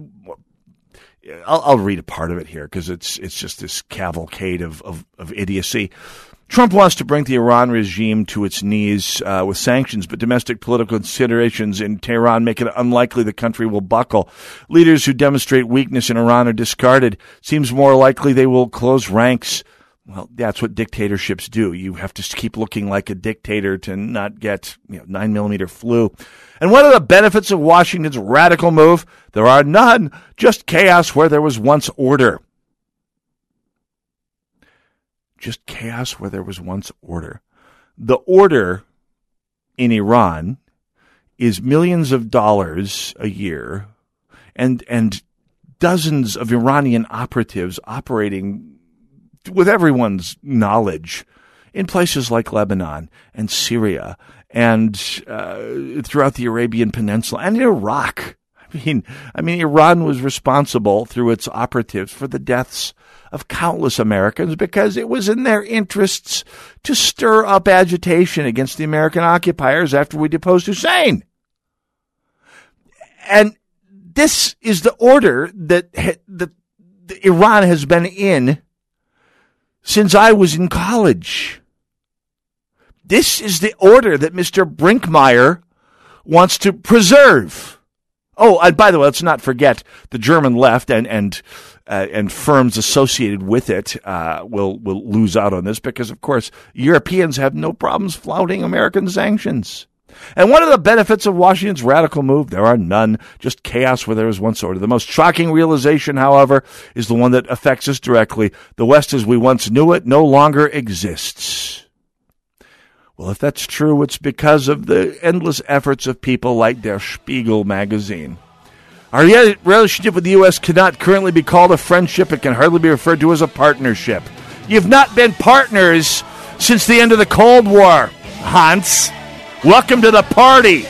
S7: I'll, I'll, read a part of it here because it's it's just this cavalcade of, of, of idiocy. Trump wants to bring the Iran regime to its knees uh, with sanctions, but domestic political considerations in Tehran make it unlikely the country will buckle. Leaders who demonstrate weakness in Iran are discarded. Seems more likely they will close ranks. Well, that's what dictatorships do. You have to keep looking like a dictator to not get you know, nine millimeter flu. And what are the benefits of Washington's radical move? There are none, just chaos where there was once order just chaos where there was once order. The order in Iran is millions of dollars a year and and dozens of Iranian operatives operating with everyone's knowledge in places like Lebanon and Syria and uh, throughout the Arabian Peninsula and Iraq. I mean, I mean, Iran was responsible through its operatives for the deaths of countless Americans because it was in their interests to stir up agitation against the American occupiers after we deposed Hussein. And this is the order that, that Iran has been in since I was in college. This is the order that Mr. Brinkmeyer wants to preserve. Oh, and by the way, let's not forget the German left and and uh, and firms associated with it uh, will will lose out on this because, of course, Europeans have no problems flouting American sanctions. And one of the benefits of Washington's radical move, there are none, just chaos where there was once order. The most shocking realization, however, is the one that affects us directly. The West as we once knew it no longer exists. Well, if that's true, it's because of the endless efforts of people like Der Spiegel magazine. Our relationship with the U.S. cannot currently be called a friendship. It can hardly be referred to as a partnership. You've not been partners since the end of the Cold War, Hans. Welcome to the party.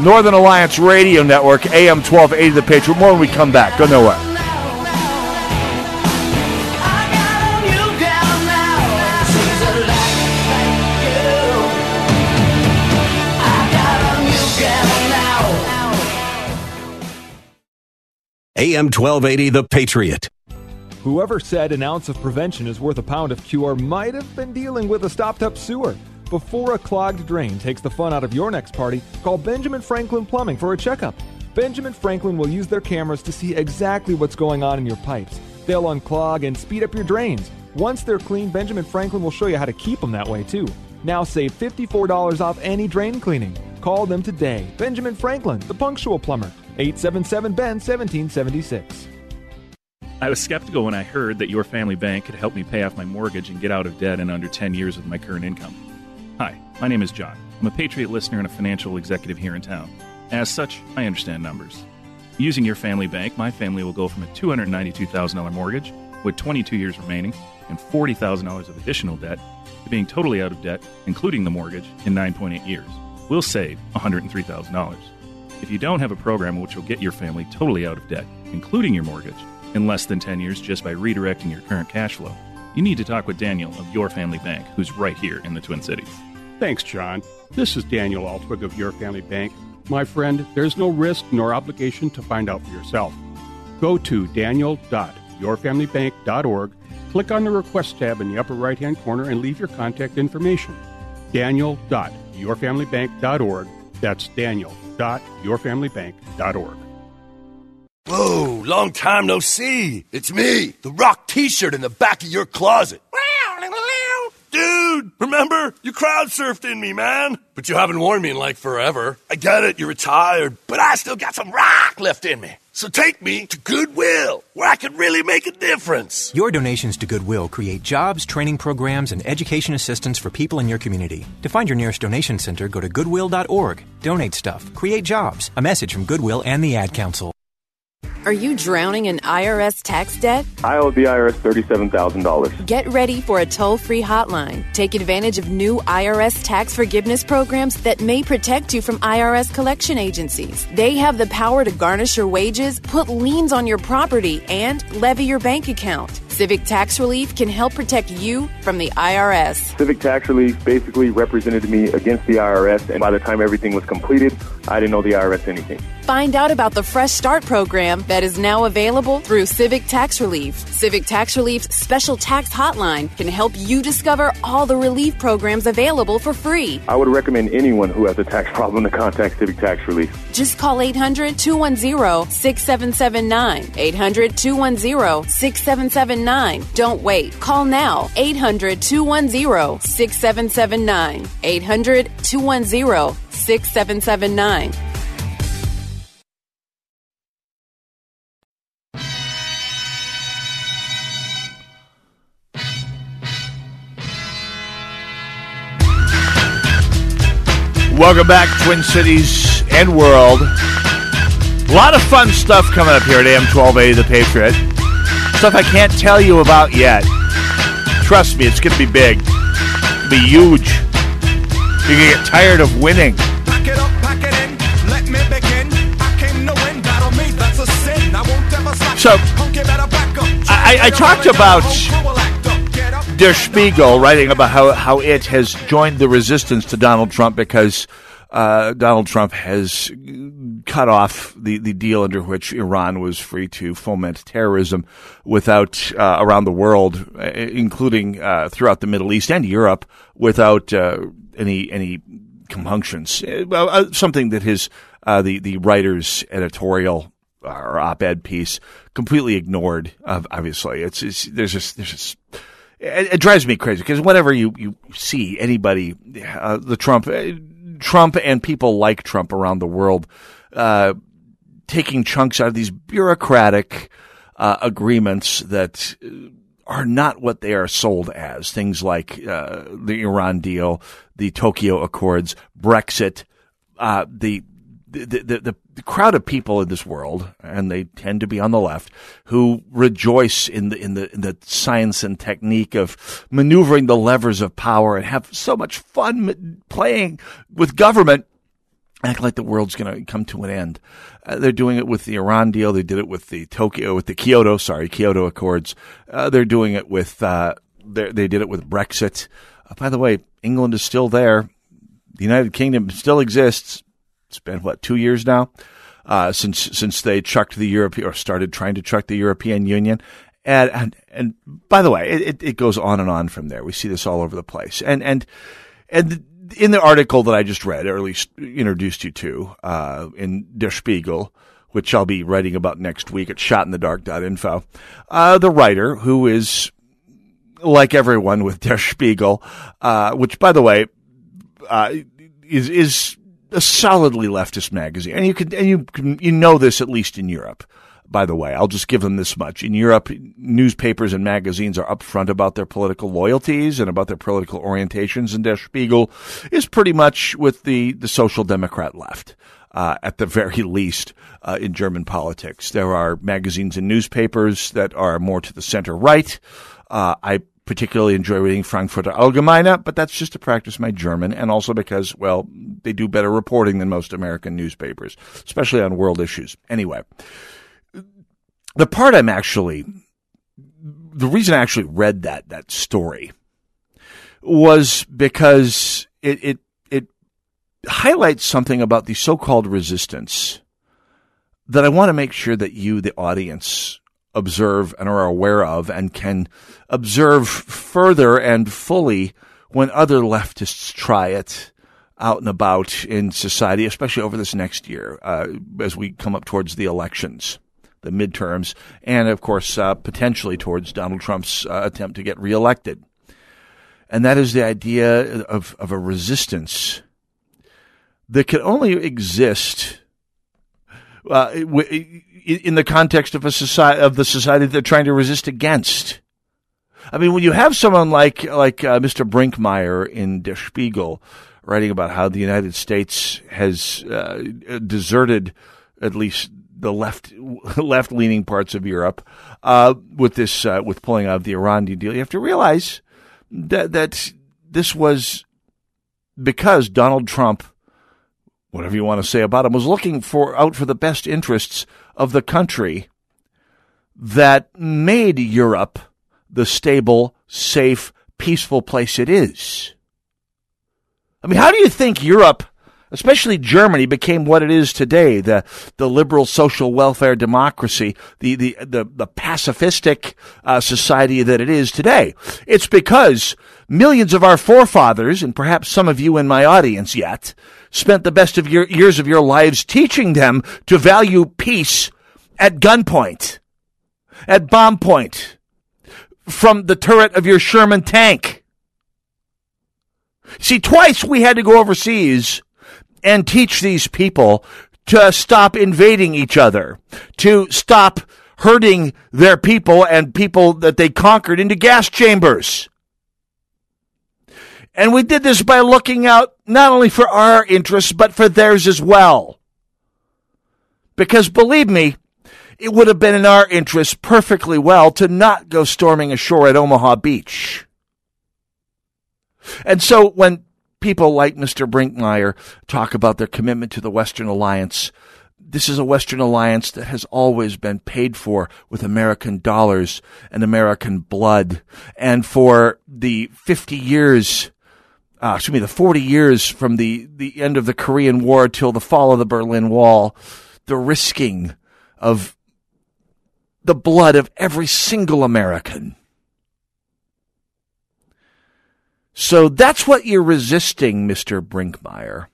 S7: Northern Alliance Radio Network, AM 1280 The Patriot. More when we come back. Go nowhere.
S1: AM 1280 The Patriot.
S22: Whoever said an ounce of prevention is worth a pound of cure might have been dealing with a stopped up sewer. Before a clogged drain takes the fun out of your next party, call Benjamin Franklin Plumbing for a checkup. Benjamin Franklin will use their cameras to see exactly what's going on in your pipes. They'll unclog and speed up your drains. Once they're clean, Benjamin Franklin will show you how to keep them that way too. Now save $54 off any drain cleaning. Call them today. Benjamin Franklin, the punctual plumber. 877 Ben 1776.
S23: I was skeptical when I heard that your family bank could help me pay off my mortgage and get out of debt in under 10 years with my current income. Hi, my name is John. I'm a Patriot listener and a financial executive here in town. As such, I understand numbers. Using your family bank, my family will go from a $292,000 mortgage with 22 years remaining and $40,000 of additional debt to being totally out of debt, including the mortgage, in 9.8 years. We'll save $103,000. If you don't have a program which will get your family totally out of debt, including your mortgage, in less than 10 years just by redirecting your current cash flow, you need to talk with Daniel of Your Family Bank, who's right here in the Twin Cities.
S24: Thanks, John. This is Daniel Altwig of Your Family Bank. My friend, there's no risk nor obligation to find out for yourself. Go to daniel.yourfamilybank.org, click on the Request tab in the upper right hand corner, and leave your contact information. Daniel.yourfamilybank.org. That's daniel.yourfamilybank.org.
S25: Whoa, long time no see. It's me, the rock t shirt in the back of your closet. Dude, remember? You crowd surfed in me, man. But you haven't worn me in like forever. I get it, you're retired, but I still got some rock left in me. So take me to Goodwill, where I can really make a difference.
S26: Your donations to Goodwill create jobs, training programs, and education assistance for people in your community. To find your nearest donation center, go to goodwill.org. Donate stuff, create jobs. A message from Goodwill and the Ad Council.
S27: Are you drowning in IRS tax debt?
S28: I owe the IRS $37,000.
S27: Get ready for a toll free hotline. Take advantage of new IRS tax forgiveness programs that may protect you from IRS collection agencies. They have the power to garnish your wages, put liens on your property, and levy your bank account. Civic Tax Relief can help protect you from the IRS.
S28: Civic Tax Relief basically represented me against the IRS, and by the time everything was completed, I didn't know the IRS anything.
S27: Find out about the Fresh Start program that is now available through Civic Tax Relief. Civic Tax Relief's special tax hotline can help you discover all the relief programs available for free.
S28: I would recommend anyone who has a tax <laughs> problem to contact Civic Tax Relief.
S27: Just call 800 210 6779. 800 210 6779. Don't wait. Call now. 800 210 6779. 800 210 6779.
S7: Welcome back, Twin Cities and world. A lot of fun stuff coming up here at AM 1280 The Patriot. Stuff I can't tell you about yet. Trust me, it's going to be big. It'll be huge. You're going to get tired of winning.
S29: Pack it up, pack it in, let me begin. I came to win, battle me, that's a sin. I won't ever slack
S7: So.
S29: Punk, back up.
S7: I, I talked about Der Spiegel writing about how, how it has joined the resistance to Donald Trump because uh, Donald Trump has cut off the, the deal under which Iran was free to foment terrorism without uh, around the world, uh, including uh, throughout the Middle East and Europe, without uh, any any compunctions. Uh, well, something that his the the writer's editorial or op-ed piece completely ignored. Obviously, it's, it's there's just there's just it, it drives me crazy because whenever you you see anybody, the Trump Trump and people like Trump around the world, uh, taking chunks out of these bureaucratic uh, agreements that are not what they are sold as. Things like uh, the Iran deal, the Tokyo Accords, Brexit, uh, the the, the, the crowd of people in this world, and they tend to be on the left, who rejoice in the, in the, in the science and technique of maneuvering the levers of power and have so much fun playing with government, act like the world's going to come to an end. Uh, they're doing it with the Iran deal. They did it with the Tokyo, with the Kyoto, sorry, Kyoto Accords. Uh, they're doing it with, uh, they did it with Brexit. Uh, by the way, England is still there. The United Kingdom still exists it's been what two years now uh, since since they chucked the European or started trying to chuck the European Union. And and, and by the way, it, it goes on and on from there. We see this all over the place. And and and in the article that I just read, or at least introduced you to, uh, in Der Spiegel, which I'll be writing about next week at shotinthedark.info, uh, the writer, who is like everyone with Der Spiegel, uh, which by the way, uh, is, is a solidly leftist magazine, and you can and you can, you know this at least in Europe. By the way, I'll just give them this much: in Europe, newspapers and magazines are upfront about their political loyalties and about their political orientations, and Der Spiegel is pretty much with the the social democrat left. Uh, at the very <laughs> least, uh, in German politics, there are magazines and newspapers that are more to the center right. Uh, I particularly enjoy reading Frankfurter Allgemeine, but that's just to practice my German and also because, well, they do better reporting than most American newspapers, especially on world issues. Anyway, the part I'm actually, the reason I actually read that, that story was because it, it, it highlights something about the so-called resistance that I want to make sure that you, the audience, observe and are aware of and can observe further and fully when other leftists try it out and about in society, especially over this next year uh, as we come up towards the elections, the midterms, and of course, uh, potentially towards Donald Trump's uh, attempt to get reelected. And that is the idea of, of a resistance that can only exist uh, in the context of a society of the society they're trying to resist against. I mean, when you have someone like like uh, Mr. Brinkmeyer in Der Spiegel writing about how the United States has uh, deserted at least the left <laughs> left leaning parts of Europe uh, with this uh, with pulling out of the Iran deal, you have to realize that that this was because Donald Trump whatever you want to say about him, was looking for out for the best interests of the country that made Europe the stable, safe, peaceful place it is. I mean, how do you think Europe, especially Germany, became what it is today? The the liberal social welfare democracy, the the the, the pacifistic uh, society that it is today. It's because millions of our forefathers, and perhaps some of you in my audience yet, spent the best of your years of your lives teaching them to value peace at gunpoint, at bomb point, from the turret of your Sherman tank. See, twice we had to go overseas and teach these people to stop invading each other, to stop hurting their people and people that they conquered into gas chambers. And we did this by looking out not only for our interests, but for theirs as well. Because believe me, it would have been in our interest perfectly well to not go storming ashore at Omaha Beach. And so when people like Mr. Brinkmeyer talk about their commitment to the Western Alliance, this is a Western alliance that has always been paid for with American dollars and American blood. And for the 50 years, uh, excuse me, the 40 years from the, the end of the Korean War till the fall of the Berlin Wall, the risking of the blood of every single American. So that's what you're resisting, Mr. Brinkmeyer.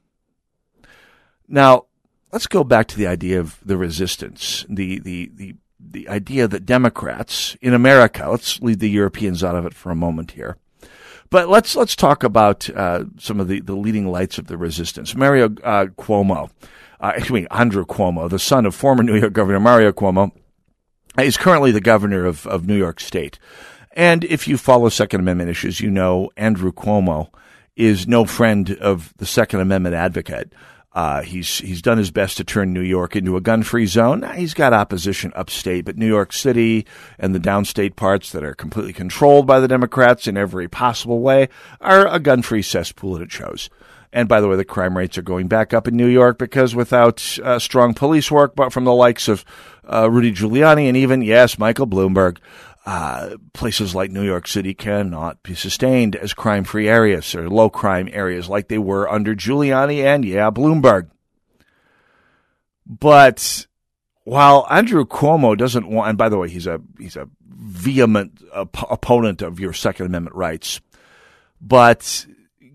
S7: Now, let's go back to the idea of the resistance, the, the, the, the idea that Democrats in America, let's leave the Europeans out of it for a moment here. But let's let's talk about uh, some of the, the leading lights of the resistance. Mario uh, Cuomo, uh, excuse me, Andrew Cuomo, the son of former <laughs> New York Governor Mario Cuomo, is currently the governor of, of New York State. And if you follow Second Amendment issues, you know Andrew Cuomo is no friend of the Second Amendment advocate. Uh, he's he's done his best to turn New York into a gun-free zone. He's got opposition upstate, but New York City and the downstate parts that are completely controlled by the Democrats in every possible way are a gun-free cesspool that it shows. And by the way, the crime rates are going back up in New York because without uh, strong police work, but from the likes of uh, Rudy Giuliani and even yes, Michael Bloomberg, uh, places like New York City cannot be sustained as crime free areas or low crime areas like they were under Giuliani and, yeah, Bloomberg. But while Andrew Cuomo doesn't want, and by the way, he's a, he's a vehement op- opponent of your Second Amendment rights, but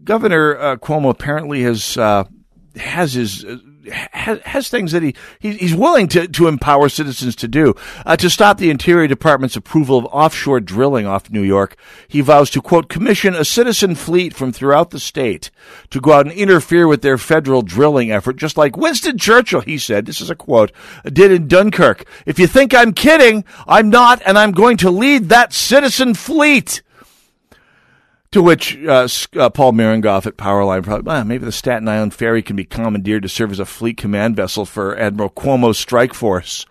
S7: Governor uh, Cuomo apparently has, uh, has his, has, has things that he, he's willing to, to empower citizens to do. Uh, to stop the Interior Department's approval of offshore drilling off New York, he vows to, quote, commission a citizen fleet from throughout the state to go out and interfere with their federal drilling effort, just like Winston Churchill, he said, this is a quote, did in Dunkirk. If you think I'm kidding, I'm not, and I'm going to lead that citizen fleet. To which uh, uh, Paul Mirengoff at Powerline probably, well, maybe the Staten Island Ferry can be commandeered to serve as a fleet command vessel for Admiral Cuomo's strike force.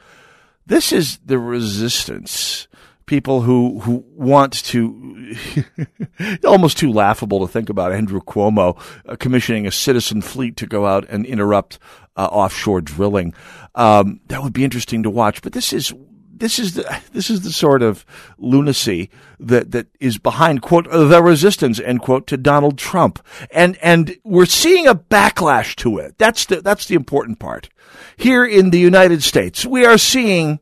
S7: This is the resistance. People who, who want to, <laughs> almost too laughable to think about Andrew Cuomo uh, commissioning a citizen fleet to go out and interrupt uh, offshore drilling. Um, that would be interesting to watch. But this is this is the this is the sort of lunacy that that is behind quote the resistance end quote to Donald Trump, and and we're seeing a backlash to it. That's the that's the important part. Here in the United States, we are seeing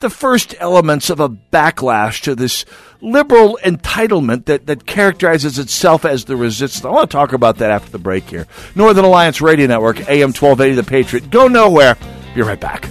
S7: the first elements of a backlash to this liberal entitlement that, that characterizes itself as the resistance. I want to talk about that after the break here. Northern Alliance Radio Network, AM 1280 The Patriot. Go nowhere. Be right back.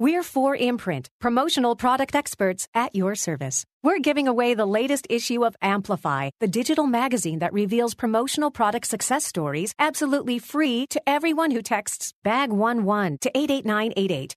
S30: We're 4imprint, promotional product experts at your service. We're giving away the latest issue of Amplify, the digital magazine that reveals promotional product success stories absolutely free to everyone who texts BAG11 to 88988.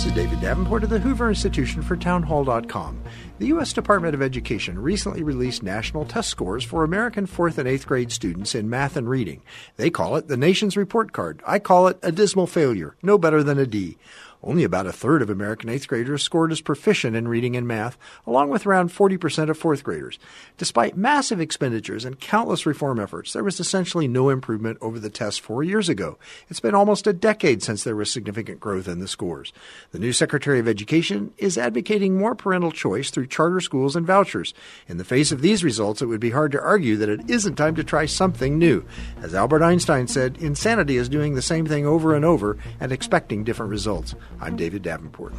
S31: This is David Davenport of the Hoover Institution for Townhall.com. The U.S. Department of Education recently released national test scores for American 4th and 8th grade students in math and reading. They call it the nation's report card. I call it a dismal failure, no better than a D. Only about a third of American 8th graders scored as proficient in reading and math, along with around 40% of 4th graders. Despite massive expenditures and countless reform efforts, there was essentially no improvement over the test four years ago. It's been almost a decade since there was significant growth in the scores. The new Secretary of Education is advocating more parental choice through charter schools and vouchers. In the face of these results, it would be hard to argue that it isn't time to try something new. As Albert Einstein said, insanity is doing the same thing over and over and expecting different results. I'm David Davenport.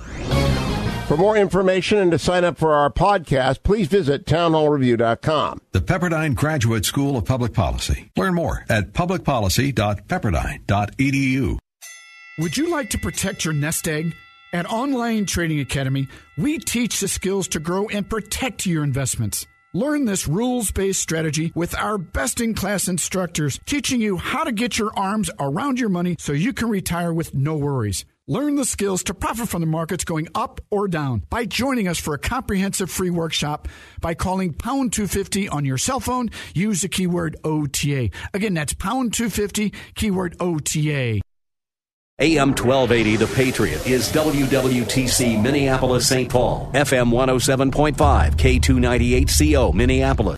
S32: For more information and to sign up for our podcast, please visit townhallreview.com.
S33: The Pepperdine Graduate School of Public Policy. Learn more at publicpolicy.pepperdine.edu.
S34: Would you like to protect your nest egg? At Online Trading Academy, we teach the skills to grow and protect your investments. Learn this rules based strategy with our best in class instructors, teaching you how to get your arms around your money so you can retire with no worries. Learn the skills to profit from the markets going up or down by joining us for a comprehensive free workshop by calling pound 250 on your cell phone. Use the keyword OTA. Again, that's pound 250, keyword OTA.
S35: AM 1280 The Patriot is WWTC Minneapolis St. Paul, FM 107.5, K298CO Minneapolis.